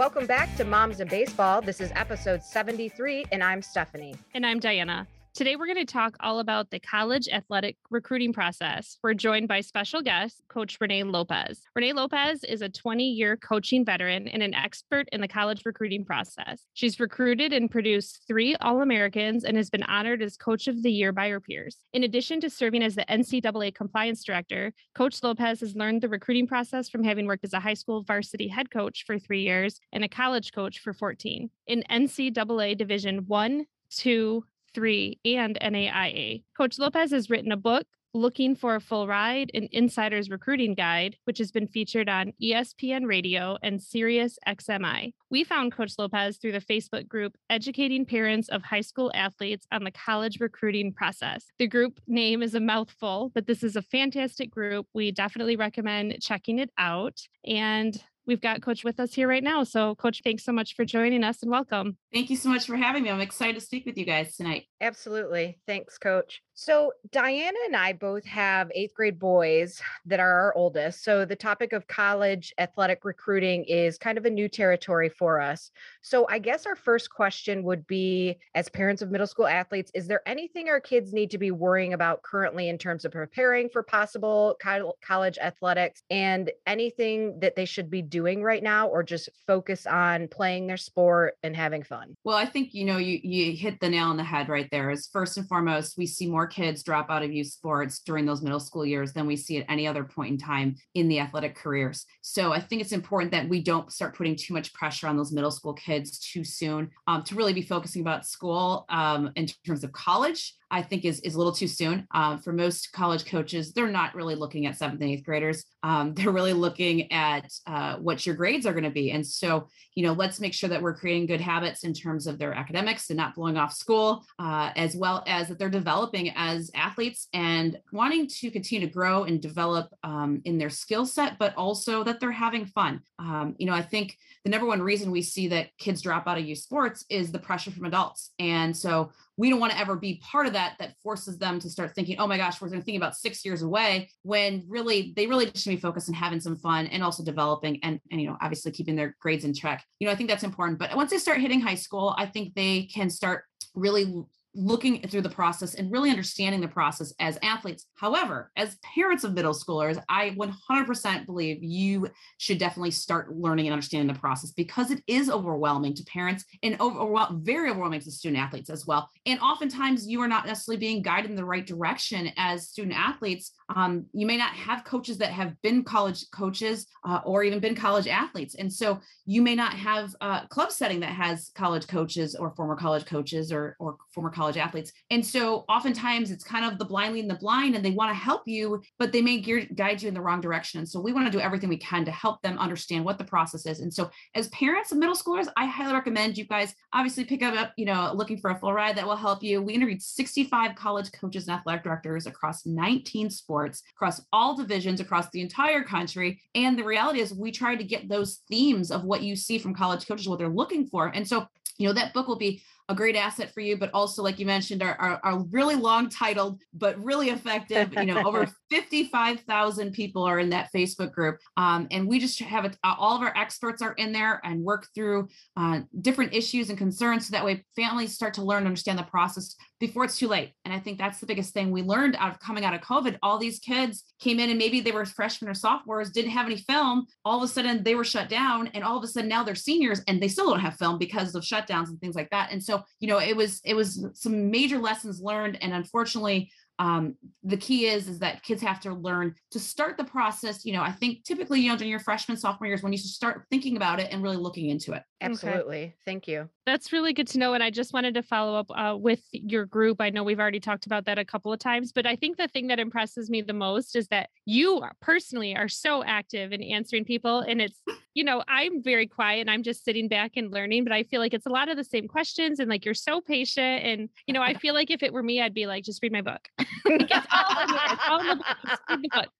Welcome back to Moms and Baseball. This is episode 73, and I'm Stephanie. And I'm Diana. Today, we're going to talk all about the college athletic recruiting process. We're joined by special guest, Coach Renee Lopez. Renee Lopez is a 20 year coaching veteran and an expert in the college recruiting process. She's recruited and produced three All Americans and has been honored as Coach of the Year by her peers. In addition to serving as the NCAA compliance director, Coach Lopez has learned the recruiting process from having worked as a high school varsity head coach for three years and a college coach for 14. In NCAA Division 1, 2, 3, and NAIA. Coach Lopez has written a book, Looking for a Full Ride, an Insider's Recruiting Guide, which has been featured on ESPN Radio and Sirius XMI. We found Coach Lopez through the Facebook group Educating Parents of High School Athletes on the College Recruiting Process. The group name is a mouthful, but this is a fantastic group. We definitely recommend checking it out. And we've got Coach with us here right now. So, Coach, thanks so much for joining us and welcome. Thank you so much for having me. I'm excited to speak with you guys tonight. Absolutely. Thanks, Coach. So, Diana and I both have eighth grade boys that are our oldest. So, the topic of college athletic recruiting is kind of a new territory for us. So, I guess our first question would be as parents of middle school athletes, is there anything our kids need to be worrying about currently in terms of preparing for possible college athletics and anything that they should be doing right now or just focus on playing their sport and having fun? Well, I think, you know, you, you hit the nail on the head right there. Is first and foremost, we see more kids drop out of youth sports during those middle school years than we see at any other point in time in the athletic careers. So I think it's important that we don't start putting too much pressure on those middle school kids too soon um, to really be focusing about school um, in terms of college I think is is a little too soon. Um, for most college coaches, they're not really looking at seventh and eighth graders. Um, they're really looking at uh, what your grades are going to be. And so, you know, let's make sure that we're creating good habits in terms of their academics and not blowing off school, uh, as well as that they're developing as athletes and wanting to continue to grow and develop um, in their skill set, but also that they're having fun. Um, you know, I think the number one reason we see that kids drop out of youth sports is the pressure from adults. And so we don't want to ever be part of that that forces them to start thinking oh my gosh we're thinking about six years away when really they really just should be focused on having some fun and also developing and, and you know obviously keeping their grades in check. You know i think that's important but once they start hitting high school i think they can start really looking through the process and really understanding the process as athletes. However, as parents of middle schoolers, I 100% believe you should definitely start learning and understanding the process because it is overwhelming to parents and over, very overwhelming to student athletes as well. And oftentimes, you are not necessarily being guided in the right direction as student athletes. Um, you may not have coaches that have been college coaches uh, or even been college athletes. And so you may not have a club setting that has college coaches or former college coaches or, or former college athletes. And so oftentimes it's kind of the blind leading the blind and they want to help you, but they may gear, guide you in the wrong direction. And so we want to do everything we can to help them understand what the process is. And so as parents of middle schoolers, I highly recommend you guys obviously pick up, you know, looking for a full ride that will help you. We interviewed 65 college coaches and athletic directors across 19 sports, across all divisions, across the entire country. And the reality is we try to get those themes of what you see from college coaches, what they're looking for. And so you know that book will be a great asset for you, but also, like you mentioned, are, are, are really long titled, but really effective. You know, over 55,000 people are in that Facebook group. Um, and we just have it, all of our experts are in there and work through uh, different issues and concerns. So that way families start to learn and understand the process before it's too late. And I think that's the biggest thing we learned out of coming out of COVID. All these kids came in and maybe they were freshmen or sophomores, didn't have any film. All of a sudden they were shut down. And all of a sudden now they're seniors and they still don't have film because of shutdowns and things like that. And so you know it was it was some major lessons learned. And unfortunately um, the key is is that kids have to learn to start the process. You know i think typically you know during your freshman sophomore years when you start thinking about it and really looking into it. Absolutely. Okay. thank you. That's really good to know. And i just wanted to follow up uh, with your group. I know we've already talked about that a couple of times but i think the thing that impresses me the most is that you personally are so active in answering people. And it's you know i'm very quiet and i'm just sitting back and learning but i feel like it's a lot of the same questions and like you're so patient and you know i feel like if it were me i'd be like just read my book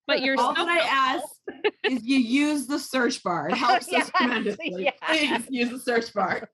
but you're all so that I ask is you use the search bar. It helps yes, us tremendously. Yes. Please use the search bar.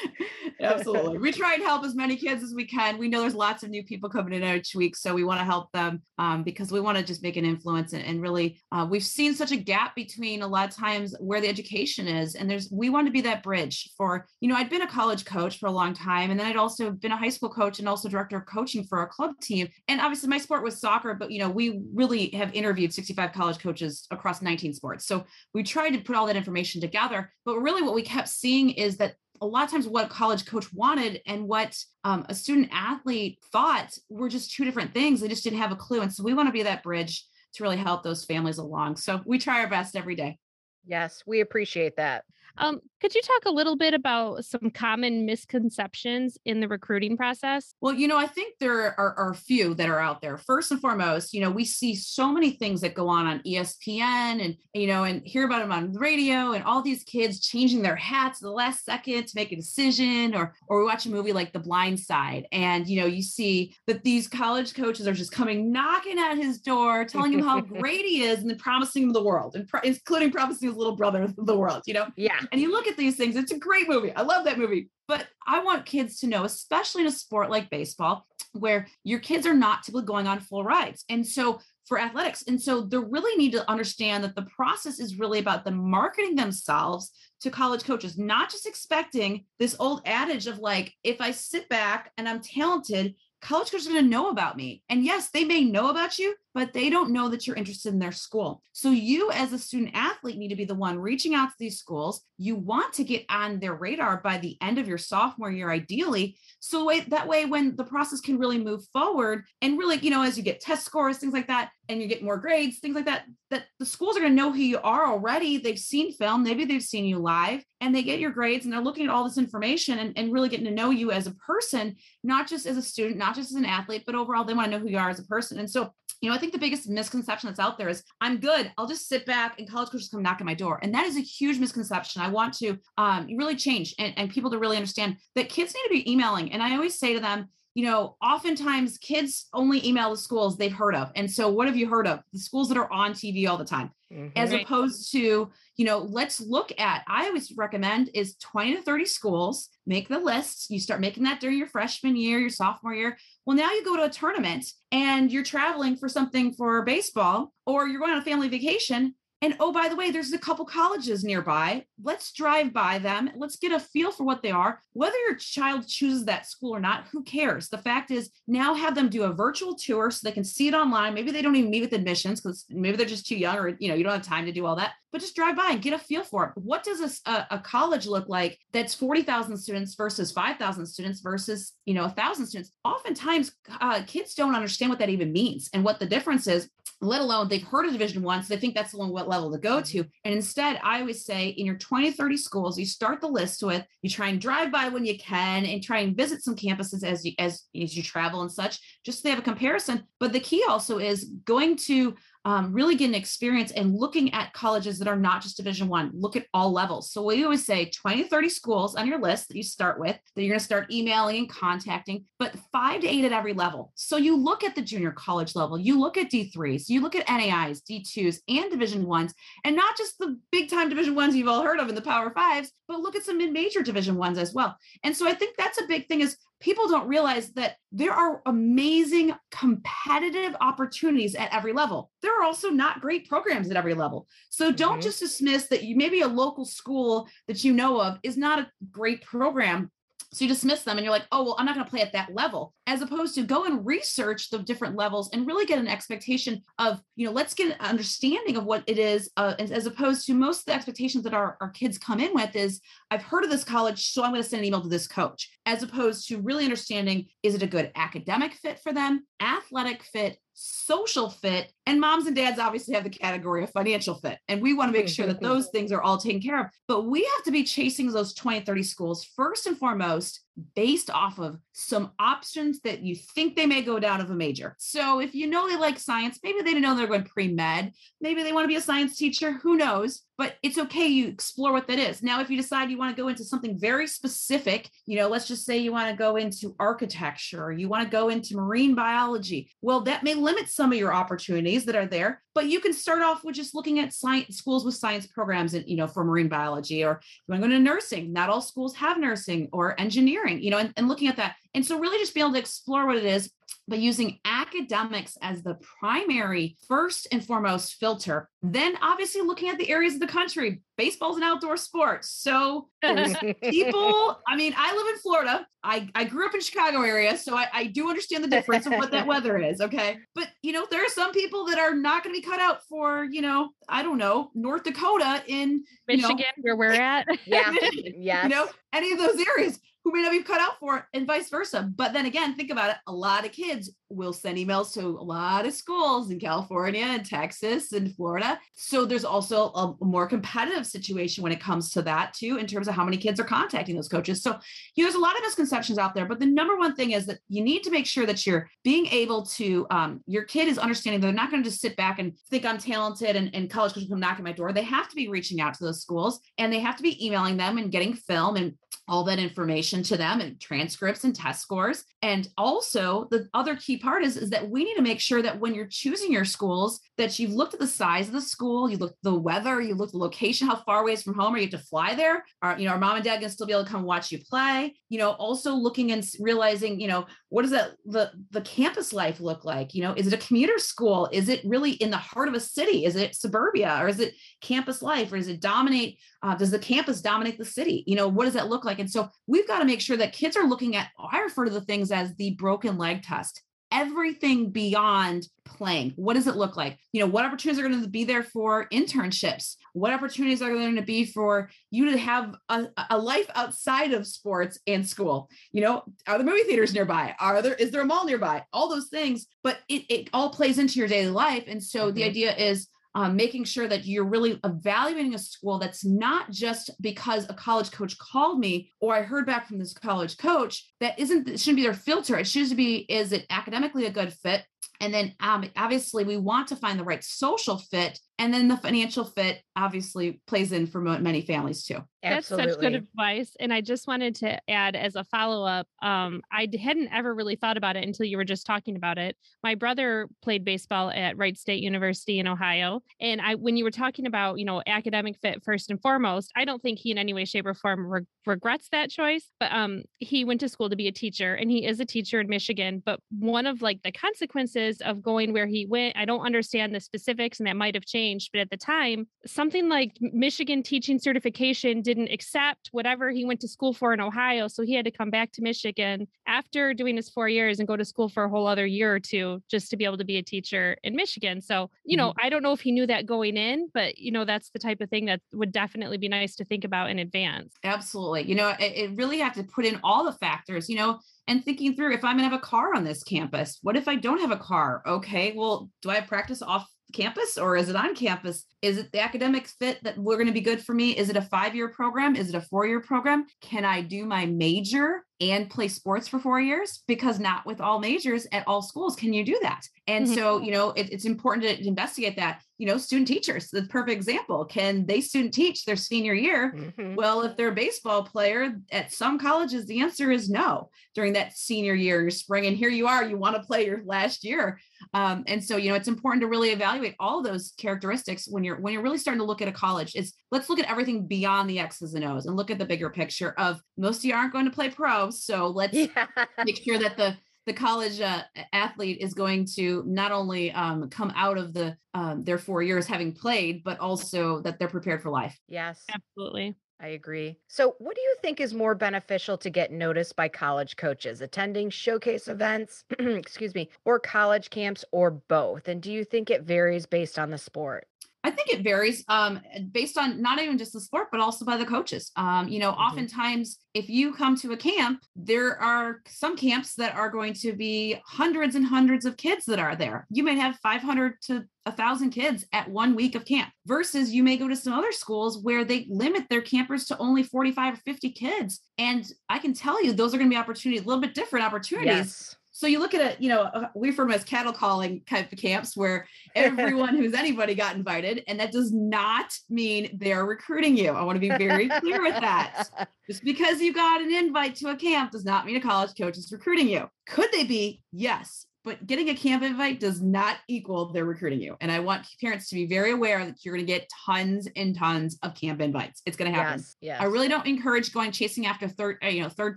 Absolutely. We try and help as many kids as we can. We know there's lots of new people coming in each week. So we want to help them um, because we want to just make an influence. And, and really, uh, we've seen such a gap between a lot of times where the education is. And there's, we want to be that bridge for, you know, I'd been a college coach for a long time. And then I'd also been a high school coach and also director of coaching for a club team. And obviously my sport was soccer, but, you know, we really have interviewed 65 college coaches across 19 sports. So we tried to put all that information together. But really, what we kept seeing is that a lot of times what college coach wanted and what um, a student athlete thought were just two different things. They just didn't have a clue. And so we want to be that bridge to really help those families along. So we try our best every day. Yes, we appreciate that. Um, could you talk a little bit about some common misconceptions in the recruiting process? Well, you know, I think there are, are, a few that are out there. First and foremost, you know, we see so many things that go on on ESPN and, you know, and hear about them on the radio and all these kids changing their hats the last second to make a decision or, or we watch a movie like The Blind Side and, you know, you see that these college coaches are just coming knocking at his door, telling him how great he is and then promising him the world and pro- including promising his little brother the world, you know? Yeah. And you look at these things, it's a great movie. I love that movie. But I want kids to know, especially in a sport like baseball, where your kids are not typically going on full rides. And so for athletics. And so they really need to understand that the process is really about them marketing themselves to college coaches, not just expecting this old adage of like, if I sit back and I'm talented, college coaches are going to know about me. And yes, they may know about you, but they don't know that you're interested in their school. So you as a student athlete need to be the one reaching out to these schools. You want to get on their radar by the end of your sophomore year ideally. So that way when the process can really move forward and really, you know, as you get test scores, things like that, and you get more grades, things like that, that the schools are going to know who you are already. They've seen film, maybe they've seen you live, and they get your grades and they're looking at all this information and, and really getting to know you as a person, not just as a student, not just as an athlete, but overall they want to know who you are as a person. And so you know, think the biggest misconception that's out there is I'm good. I'll just sit back and college coaches come knock at my door. And that is a huge misconception. I want to um, really change and, and people to really understand that kids need to be emailing. And I always say to them, you know, oftentimes kids only email the schools they've heard of. And so what have you heard of? The schools that are on TV all the time, mm-hmm. as opposed to, you know, let's look at, I always recommend is 20 to 30 schools, make the list. You start making that during your freshman year, your sophomore year. Well, now you go to a tournament and you're traveling for something for baseball or you're going on a family vacation and oh, by the way, there's a couple colleges nearby. Let's drive by them. Let's get a feel for what they are. Whether your child chooses that school or not, who cares? The fact is, now have them do a virtual tour so they can see it online. Maybe they don't even meet with admissions because maybe they're just too young or you know you don't have time to do all that. But just drive by and get a feel for it. What does a, a college look like that's 40,000 students versus 5,000 students versus you know a thousand students? Oftentimes, uh, kids don't understand what that even means and what the difference is let alone they've heard of division one so they think that's the one what level to go to. And instead i always say in your 20 30 schools you start the list with you try and drive by when you can and try and visit some campuses as you as, as you travel and such just so they have a comparison. But the key also is going to um, really get an experience and looking at colleges that are not just division one. Look at all levels. So we always say 20 to 30 schools on your list that you start with that you're going to start emailing and contacting but five to eight at every level. So you look at the junior college level you look at d3s you look at nais d2s and division ones and not just the big time division ones you've all heard of in the power fives but look at some mid-major division ones as well. And so i think that's a big thing is people don't realize that there are amazing competitive opportunities at every level. There are also not great programs at every level. So don't mm-hmm. just dismiss that you maybe a local school that you know of is not a great program so you dismiss them and you're like, oh, well, I'm not going to play at that level, as opposed to go and research the different levels and really get an expectation of, you know, let's get an understanding of what it is, uh, as opposed to most of the expectations that our, our kids come in with is, I've heard of this college, so I'm going to send an email to this coach, as opposed to really understanding, is it a good academic fit for them, athletic fit, social fit, and moms and dads obviously have the category of financial fit. And we want to make sure that mm-hmm. those things are all taken care of. But we have to be chasing those 20, 30 schools first and foremost based off of some options that you think they may go down of a major. So if you know they like science, maybe they know they're going pre-med, maybe they want to be a science teacher, who knows? But it's okay you explore what that is. Now if you decide you want to go into something very specific, you know, let's just say you want to go into architecture, or you want to go into marine biology. Well, that may limit some of your opportunities that are there, but you can start off with just looking at science schools with science programs and you know for marine biology or you want to go into nursing, not all schools have nursing or engineering you know, and, and looking at that. And so really just be able to explore what it is, but using academics as the primary first and foremost filter. Then obviously looking at the areas of the country. Baseball's an outdoor sport. So people, I mean, I live in Florida. I, I grew up in Chicago area, so I, I do understand the difference of what that weather is. Okay. But you know, there are some people that are not going to be cut out for, you know, I don't know, North Dakota in Michigan, you know, where we're at. Yeah. yeah. You know, any of those areas who may not be cut out for it and vice versa. But then again, think about it. A lot of kids will send emails to a lot of schools in California and Texas and Florida. So there's also a, more competitive situation when it comes to that too, in terms of how many kids are contacting those coaches. So you know, there's a lot of misconceptions out there, but the number one thing is that you need to make sure that you're being able to, um, your kid is understanding that they're not going to just sit back and think I'm talented and, and college coaches come knocking my door. They have to be reaching out to those schools and they have to be emailing them and getting film and all that information to them and transcripts and test scores. And also the other key part is, is that we need to make sure that when you're choosing your schools, that you've looked at the size of the school, you look the weather, you look the location, how far away is from home, or you have to fly there. Are you know, our mom and dad can still be able to come watch you play. You know, also looking and realizing, you know, what does that the the campus life look like? You know, is it a commuter school? Is it really in the heart of a city? Is it suburbia or is it campus life or does it dominate? Uh, does the campus dominate the city? You know, what does that look like? And so we've got to make sure that kids are looking at. I refer to the things as the broken leg test everything beyond playing. What does it look like? You know, what opportunities are going to be there for internships? What opportunities are going to be for you to have a, a life outside of sports and school? You know, are the movie theaters nearby? Are there is there a mall nearby? All those things, but it, it all plays into your daily life. And so mm-hmm. the idea is um, making sure that you're really evaluating a school that's not just because a college coach called me or I heard back from this college coach. That isn't it shouldn't be their filter. It should be is it academically a good fit? And then um, obviously we want to find the right social fit and then the financial fit obviously plays in for many families too. Absolutely. That's such good advice. And I just wanted to add as a follow up, um, I hadn't ever really thought about it until you were just talking about it. My brother played baseball at Wright State University in Ohio. And I, when you were talking about, you know, academic fit first and foremost, I don't think he in any way, shape, or form re- regrets that choice. But um, he went to school to be a teacher and he is a teacher in Michigan. But one of like the consequences of going where he went, I don't understand the specifics and that might have changed changed, but at the time, something like Michigan teaching certification didn't accept whatever he went to school for in Ohio. So he had to come back to Michigan after doing his four years and go to school for a whole other year or two just to be able to be a teacher in Michigan. So, you know, mm-hmm. I don't know if he knew that going in, but, you know, that's the type of thing that would definitely be nice to think about in advance. Absolutely. You know, it, it really have to put in all the factors, you know, and thinking through if I'm going to have a car on this campus, what if I don't have a car? Okay, well, do I practice off campus or is it on campus? Is it the academic fit that we're going to be good for me? Is it a five year program? Is it a four year program? Can I do my major and play sports for four years? Because not with all majors at all schools can you do that. And mm-hmm. so, you know, it, it's important to investigate that. You know, student teachers, the perfect example. Can they student teach their senior year? Mm-hmm. Well, if they're a baseball player at some colleges, the answer is no during that senior year, your spring. And here you are, you want to play your last year. Um, and so, you know, it's important to really evaluate all those characteristics when you're when you're really starting to look at a college. Is let's look at everything beyond the X's and O's and look at the bigger picture of most of you aren't going to play pro. So let's yeah. make sure that the the college uh, athlete is going to not only um, come out of the um, their four years having played, but also that they're prepared for life. Yes, absolutely. I agree. So, what do you think is more beneficial to get noticed by college coaches? Attending showcase events, excuse me, or college camps, or both? And do you think it varies based on the sport? I think it varies um, based on not even just the sport, but also by the coaches. Um, you know, mm-hmm. oftentimes if you come to a camp, there are some camps that are going to be hundreds and hundreds of kids that are there. You may have 500 to a thousand kids at one week of camp versus you may go to some other schools where they limit their campers to only 45 or 50 kids. And I can tell you, those are going to be opportunities, a little bit different opportunities. Yes so you look at it, you know, uh, we refer them as cattle calling type of camps where everyone who's anybody got invited, and that does not mean they're recruiting you. I want to be very clear with that. Just because you got an invite to a camp does not mean a college coach is recruiting you. Could they be? Yes. But getting a camp invite does not equal they're recruiting you. And I want parents to be very aware that you're going to get tons and tons of camp invites. It's going to happen. Yes, yes. I really don't encourage going chasing after third, uh, you know, third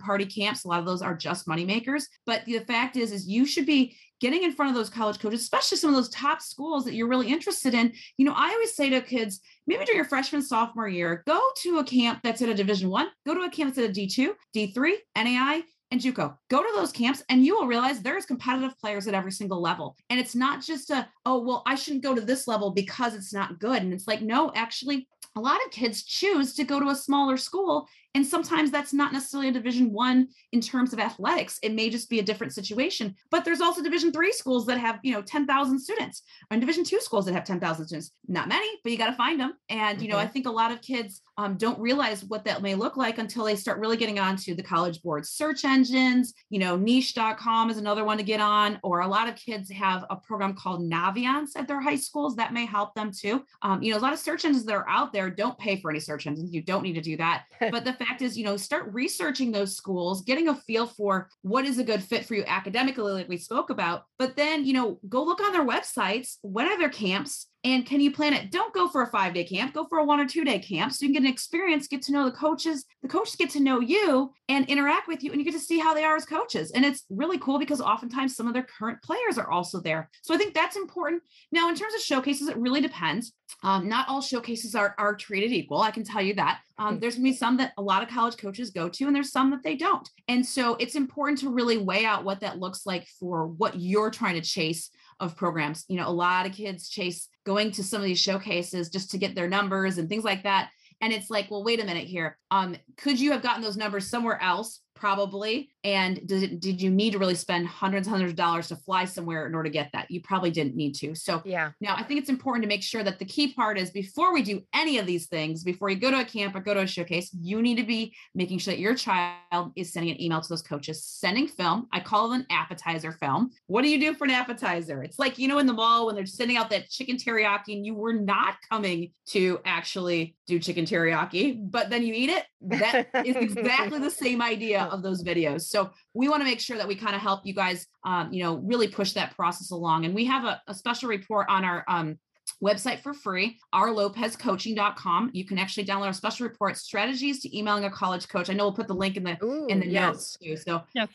party camps. A lot of those are just money makers. But the fact is, is you should be getting in front of those college coaches, especially some of those top schools that you're really interested in. You know, I always say to kids, maybe during your freshman, sophomore year, go to a camp that's at a division one, go to a camp that's at a D2, D3, NAI, and JUCO. Go to those camps and you will realize there's competitive players at every single level. And it's not just a, oh, well, I shouldn't go to this level because it's not good. And it's like, no, actually, a lot of kids choose to go to a smaller school and sometimes that's not necessarily a division one in terms of athletics. It may just be a different situation. But there's also division three schools that have you know 10000 students and division two schools that have 10000 students. Not many but you got to find them and you know i mm-hmm. think a lot of kids um, don't realize what that may look like until they start really getting onto the college board search engines. You know niche.com is another one to get on or a lot of kids have a program called naviance at their high schools that may help them too. Um, you know a lot of search engines that are out there don't pay for any search engines. You don't need to do that. But the fact is, you know, start researching those schools, getting a feel for what is a good fit for you academically, like we spoke about. But then, you know, go look on their websites. When are their camps? And can you plan it? Don't go for a five day camp, go for a one or two day camp so you can get an experience, get to know the coaches. The coaches get to know you and interact with you, and you get to see how they are as coaches. And it's really cool because oftentimes some of their current players are also there. So I think that's important. Now, in terms of showcases, it really depends. Um, not all showcases are, are treated equal. I can tell you that. Um, hmm. there's gonna be some that a lot of college coaches go to, and there's some that they don't. And so it's important to really weigh out what that looks like for what you're trying to chase of programs. You know, a lot of kids chase going to some of these showcases just to get their numbers and things like that. And it's like, well, wait a minute here. Um, could you have gotten those numbers somewhere else probably. And did did you need to really spend hundreds and hundreds of dollars to fly somewhere in order to get that? You probably didn't need to. So yeah. now i think it's important to make sure that the key part is before we do any of these things before you go to a camp or go to a showcase you need to be making sure that your child is sending an email to those coaches sending film. I call it an appetizer film. What do you do for an appetizer? It's like you know in the mall when they're sending out that chicken teriyaki and you were not coming to actually do chicken teriyaki but then you eat it? That is exactly the same idea of those videos. So we want to make sure that we kind of help you guys, um, you know, really push that process along. And we have a, a special report on our um, website for free, rlopezcoaching.com. You can actually download our special report, strategies to emailing a college coach. I know we'll put the link in the Ooh, in the yes. notes too. So yes,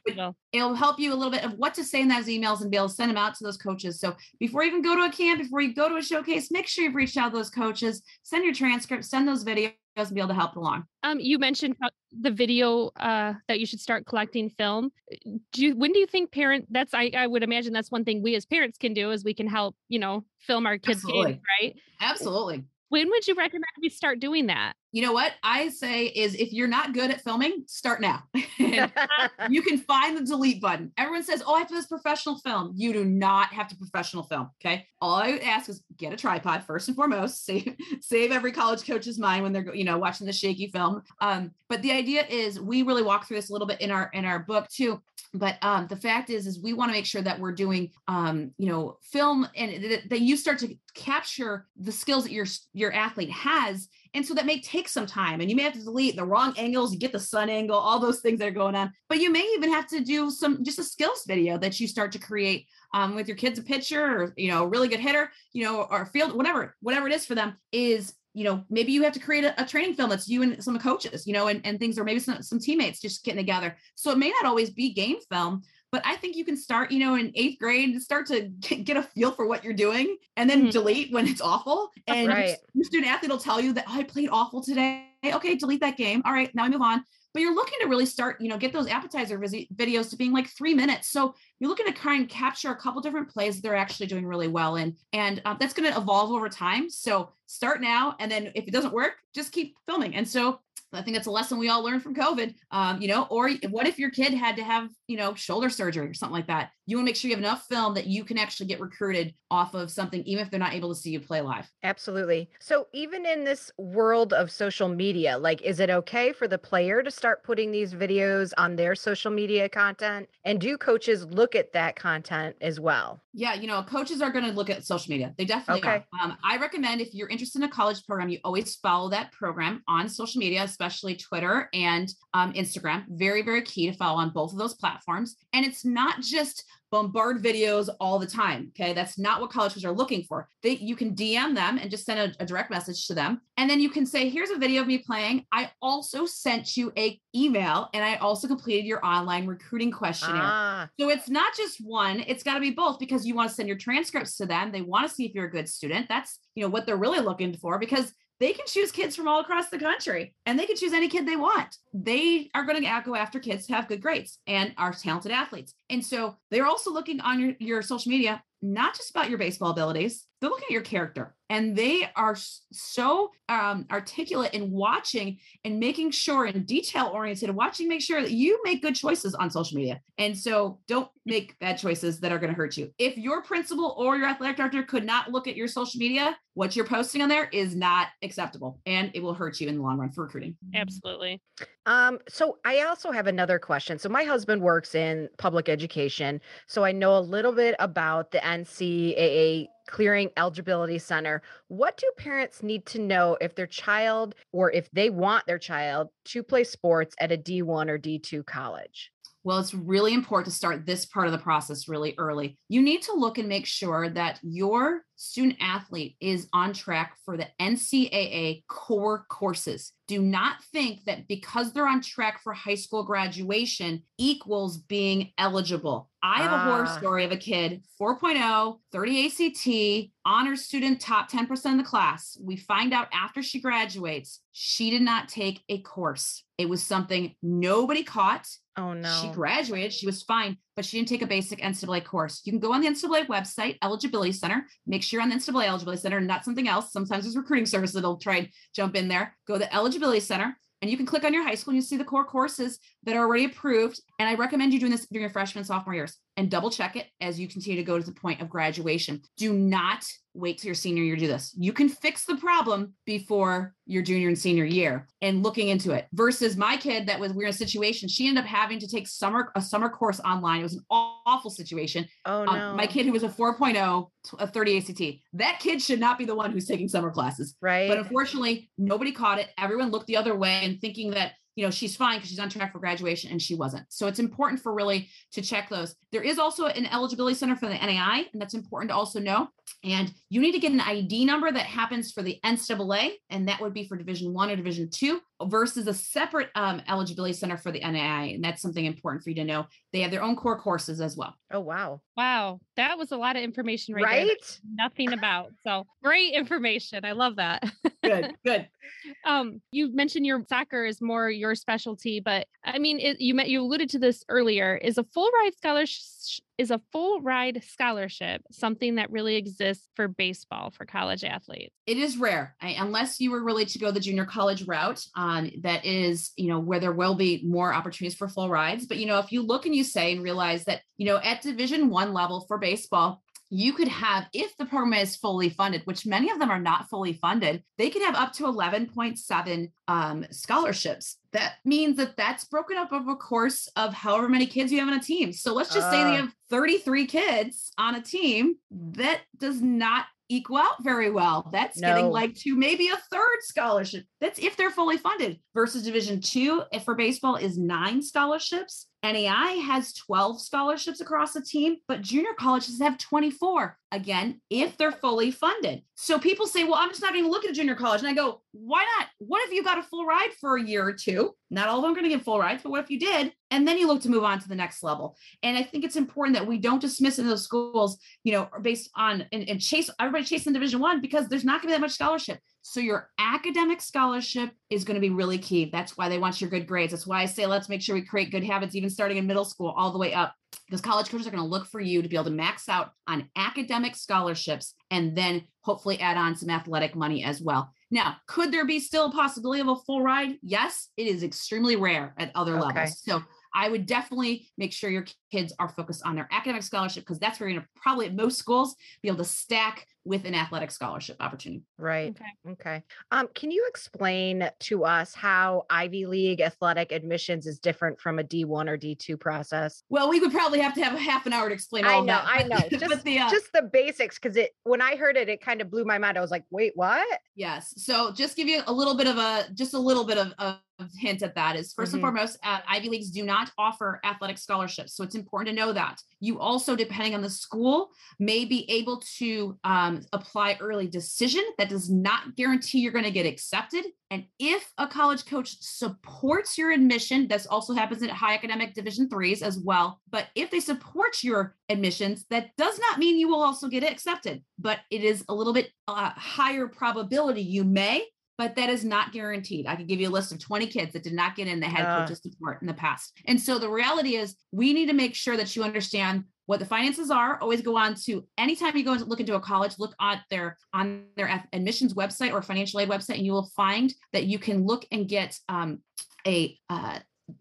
it'll help you a little bit of what to say in those emails and be able to send them out to those coaches. So before you even go to a camp, before you go to a showcase, make sure you've reached out to those coaches, send your transcript, send those videos to be able to help along. Um, you mentioned the video uh, that you should start collecting film. Do you, when do you think parent? That's I, I would imagine that's one thing we as parents can do is we can help you know film our kids' games, right? Absolutely. When would you recommend we start doing that? You know what I say is if you're not good at filming, start now. you can find the delete button. Everyone says, "Oh, I have to this professional film." You do not have to professional film. Okay. All I would ask is get a tripod first and foremost. Save save every college coach's mind when they're you know watching the shaky film. Um, but the idea is we really walk through this a little bit in our in our book too but um, the fact is is we want to make sure that we're doing um, you know film and that, that you start to capture the skills that your your athlete has and so that may take some time and you may have to delete the wrong angles get the sun angle all those things that are going on. But you may even have to do some just a skills video that you start to create um, with your kids a pitcher or you know a really good hitter you know or field whatever whatever it is for them is you know, maybe you have to create a, a, training film that's you and some coaches, you know, and, and things, or maybe some, some teammates just getting together. So it may not always be game film, but I think you can start, you know, in eighth grade, start to get, a feel for what you're doing and then mm-hmm. delete when it's awful. And right. your student athlete will tell you that oh, I played awful today. Okay, delete that game. All right, now I move on but you're looking to really start, you know, get those appetizer videos to being like three minutes. So you're looking to try and capture a couple different plays they're actually doing really well in. And um, that's going to evolve over time. So start now. And then if it doesn't work, just keep filming. And so I think that's a lesson we all learned from COVID. Um, you know, or what if your kid had to have, you know, shoulder surgery or something like that? You want to make sure you have enough film that you can actually get recruited off of something, even if they're not able to see you play live. Absolutely. So, even in this world of social media, like, is it okay for the player to start putting these videos on their social media content? And do coaches look at that content as well? Yeah, you know, coaches are going to look at social media. They definitely okay. are. Um, I recommend if you're interested in a college program, you always follow that program on social media, especially Twitter and um, Instagram. Very, very key to follow on both of those platforms. And it's not just bombard videos all the time. Okay. That's not what college coaches are looking for. They you can DM them and just send a, a, direct message to them. And then you can say, here's a video of me playing. I also sent you a email and I also completed your online recruiting questionnaire. Ah. So it's not just one, it's got to be both because you want to send your transcripts to them. They want to see if you're a good student. That's you know what they're really looking for because they can choose kids from all across the country and they can choose any kid they want. They are going to go after kids who have good grades and are talented athletes. And so they're also looking on your, your social media, not just about your baseball abilities, they're looking at your character and they are so um, articulate in watching and making sure and detail oriented watching make sure that you make good choices on social media. And so don't make bad choices that are going to hurt you. If your principal or your athletic director could not look at your social media what you're posting on there is not acceptable and it will hurt you in the long run for recruiting. Absolutely. Um so i also have another question. So my husband works in public education so i know a little bit about the ncaa Clearing Eligibility Center. What do parents need to know if their child or if they want their child to play sports at a D1 or D2 college? Well, it's really important to start this part of the process really early. You need to look and make sure that your student athlete is on track for the NCAA core courses. Do not think that because they're on track for high school graduation equals being eligible. I have a horror ah. story of a kid, 4.0, 30 ACT, honors student, top 10% of the class. We find out after she graduates, she did not take a course. It was something nobody caught. Oh no. She graduated, she was fine, but she didn't take a basic NCAA course. You can go on the NCAA website, Eligibility Center, make sure you're on the NCAA Eligibility Center, not something else. Sometimes there's recruiting services that'll try and jump in there. Go to the Eligibility Center, and you can click on your high school and you see the core courses that are already approved. And I recommend you doing this during your freshman sophomore years and double check it as you continue to go to the point of graduation. Do not wait till your senior year to do this. You can fix the problem before your junior and senior year and looking into it versus my kid that was we're in a situation she ended up having to take summer a summer course online. It was an awful situation. Oh no. um, my kid who was a 4.0 a 30 act that kid should not be the one who's taking summer classes. Right. but unfortunately nobody caught it. Everyone looked the other way and thinking that you know she's fine because she's on track for graduation and she wasn't. So it's important for really to check those. There is also an eligibility center for the nai and that's important to also know. And you need to get an id number that happens for the ncaa and that would be for division one or division two versus a separate um, eligibility center for the NAI. And that's something important for you to know. They have their own core courses as well. Oh, wow. Wow. That was a lot of information right, right? Nothing about. So great information. I love that. good, good. Um, you mentioned your soccer is more your specialty, but I mean, it, you met, you alluded to this earlier. Is a full ride scholarship is a full ride scholarship something that really exists for baseball for college athletes? It is rare, I, unless you were really to go the junior college route. Um, that is, you know, where there will be more opportunities for full rides. But you know, if you look and you say and realize that, you know, at Division One level for baseball, you could have, if the program is fully funded, which many of them are not fully funded, they could have up to 11.7 um, scholarships. That means that that's broken up over a course of however many kids you have on a team. So let's just uh, say they have 33 kids on a team. That does not equal out very well. That's no. getting like to maybe a third scholarship. That's if they're fully funded versus division two if for baseball is nine scholarships. NAI has 12 scholarships across the team, but junior colleges have 24. Again, if they're fully funded. So people say, well, I'm just not going to look at a junior college. And I go, why not? What if you got a full ride for a year or two? Not all of them are going to get full rides, but what if you did? And then you look to move on to the next level. And I think it's important that we don't dismiss in those schools, you know, based on and, and chase everybody chasing division one because there's not going to be that much scholarship. So your academic scholarship is going to be really key. That's why they want your good grades. That's why I say let's make sure we create good habits, even starting in middle school all the way up. Because college coaches are going to look for you to be able to max out on academic scholarships and then hopefully add on some athletic money as well. Now, could there be still a possibility of a full ride? Yes, it is extremely rare at other okay. levels. So I would definitely make sure your kids are focused on their academic scholarship because that's where you're going to probably at most schools be able to stack with an athletic scholarship opportunity. Right. Okay. Okay. Um, can you explain to us how Ivy League athletic admissions is different from a D1 or D2 process? Well, we would probably have to have a half an hour to explain all I know, that. I know. Just, the, uh, just the basics, because it when I heard it, it kind of blew my mind. I was like, wait, what? Yes. So just give you a little bit of a just a little bit of, of hint at that is 1st mm-hmm. and foremost, uh, Ivy Leagues do not offer athletic scholarships. So it's important to know that. You also, depending on the school, may be able to um, apply early decision. That does not guarantee you're going to get accepted. And if a college coach supports your admission, this also happens at high academic division threes as well. But if they support your admissions, that does not mean you will also get accepted, but it is a little bit uh, higher probability you may but that is not guaranteed. I could give you a list of 20 kids that did not get in that had uh. coaches support in the past. And so the reality is we need to make sure that you understand what the finances are. Always go on to anytime you go and look into a college, look at their on their admissions website or financial aid website, and you will find that you can look and get um, a uh,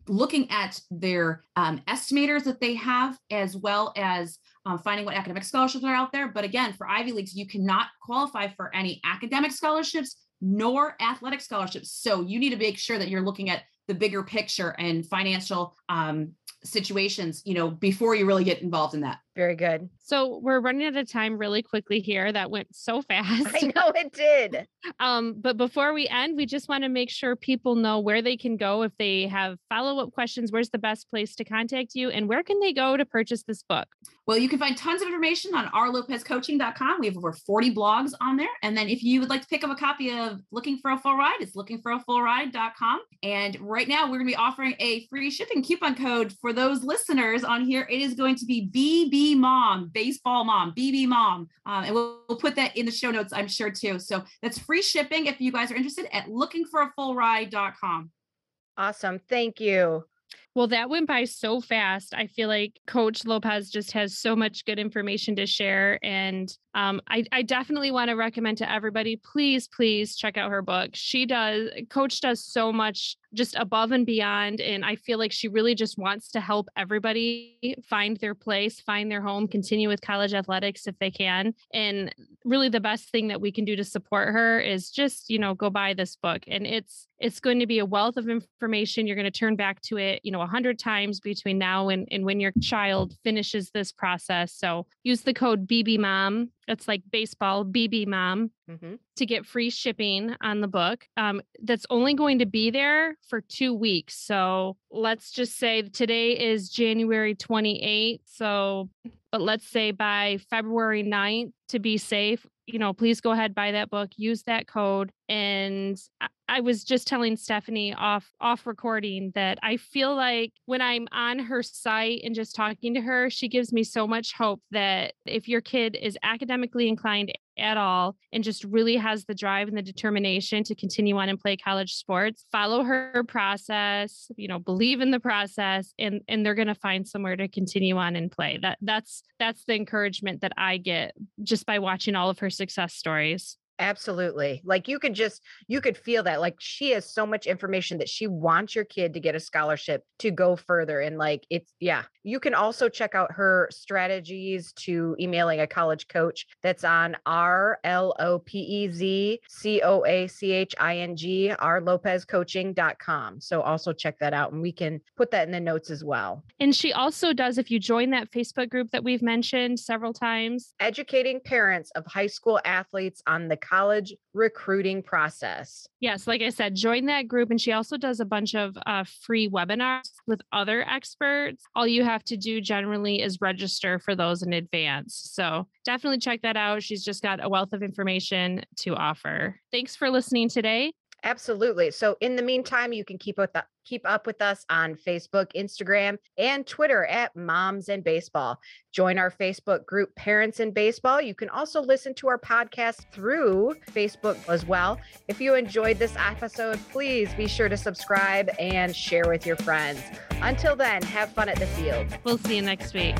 looking at their um, estimators that they have, as well as um, finding what academic scholarships are out there. But again, for Ivy Leagues, you cannot qualify for any academic scholarships nor athletic scholarships. So you need to make sure that you're looking at the bigger picture and financial um, situations, you know, before you really get involved in that. Very good. So we're running out of time really quickly here. That went so fast. I know it did. um, but before we end, we just want to make sure people know where they can go if they have follow-up questions. Where's the best place to contact you, and where can they go to purchase this book? Well, you can find tons of information on rlopezcoaching.com. We have over 40 blogs on there. And then if you would like to pick up a copy of Looking for a Full Ride, it's lookingforafullride.com. And right now we're going to be offering a free shipping coupon code for those listeners on here. It is going to be BB mom, baseball mom, BB mom. Um, and we'll, we'll put that in the show notes, I'm sure too. So that's free shipping if you guys are interested at lookingforafullride.com. Awesome. Thank you. Well, that went by so fast. I feel like Coach Lopez just has so much good information to share. And um, I, I definitely want to recommend to everybody please, please check out her book. She does, Coach does so much just above and beyond. And I feel like she really just wants to help everybody find their place, find their home, continue with college athletics if they can. And really the best thing that we can do to support her is just, you know, go buy this book. And it's it's going to be a wealth of information. You're going to turn back to it, you know, a hundred times between now and, and when your child finishes this process. So use the code BB Mom that's like baseball BB Mom mm-hmm. to get free shipping on the book. Um, that's only going to be there for two weeks. So let's just say today is January 28th. So, but let's say by February 9th to be safe, you know, please go ahead, buy that book, use that code. And I was just telling Stephanie off off recording that I feel like when I'm on her site and just talking to her, she gives me so much hope that if your kid is academically inclined at all and just really has the drive and the determination to continue on and play college sports, follow her process, you know, believe in the process and and they're going to find somewhere to continue on and play. That that's that's the encouragement that I get just by watching all of her success stories. Absolutely. Like you could just you could feel that like she has so much information that she wants your kid to get a scholarship to go further and like it's yeah. You can also check out her strategies to emailing a college coach that's on R L O P E Z C O A C H I N G R Lopez coaching.com. So also check that out and we can put that in the notes as well. And she also does if you join that Facebook group that we've mentioned several times, educating parents of high school athletes on the college recruiting process. Yes, like I said, join that group. And she also does a bunch of uh, free webinars with other experts. All you have to do generally is register for those in advance. So definitely check that out. She's just got a wealth of information to offer. Thanks for listening today. Absolutely. So in the meantime, you can keep with the, keep up with us on Facebook, Instagram, and Twitter at Moms and Baseball. Join our Facebook group Parents in Baseball. You can also listen to our podcast through Facebook as well. If you enjoyed this episode, please be sure to subscribe and share with your friends. Until then, have fun at the field. We'll see you next week.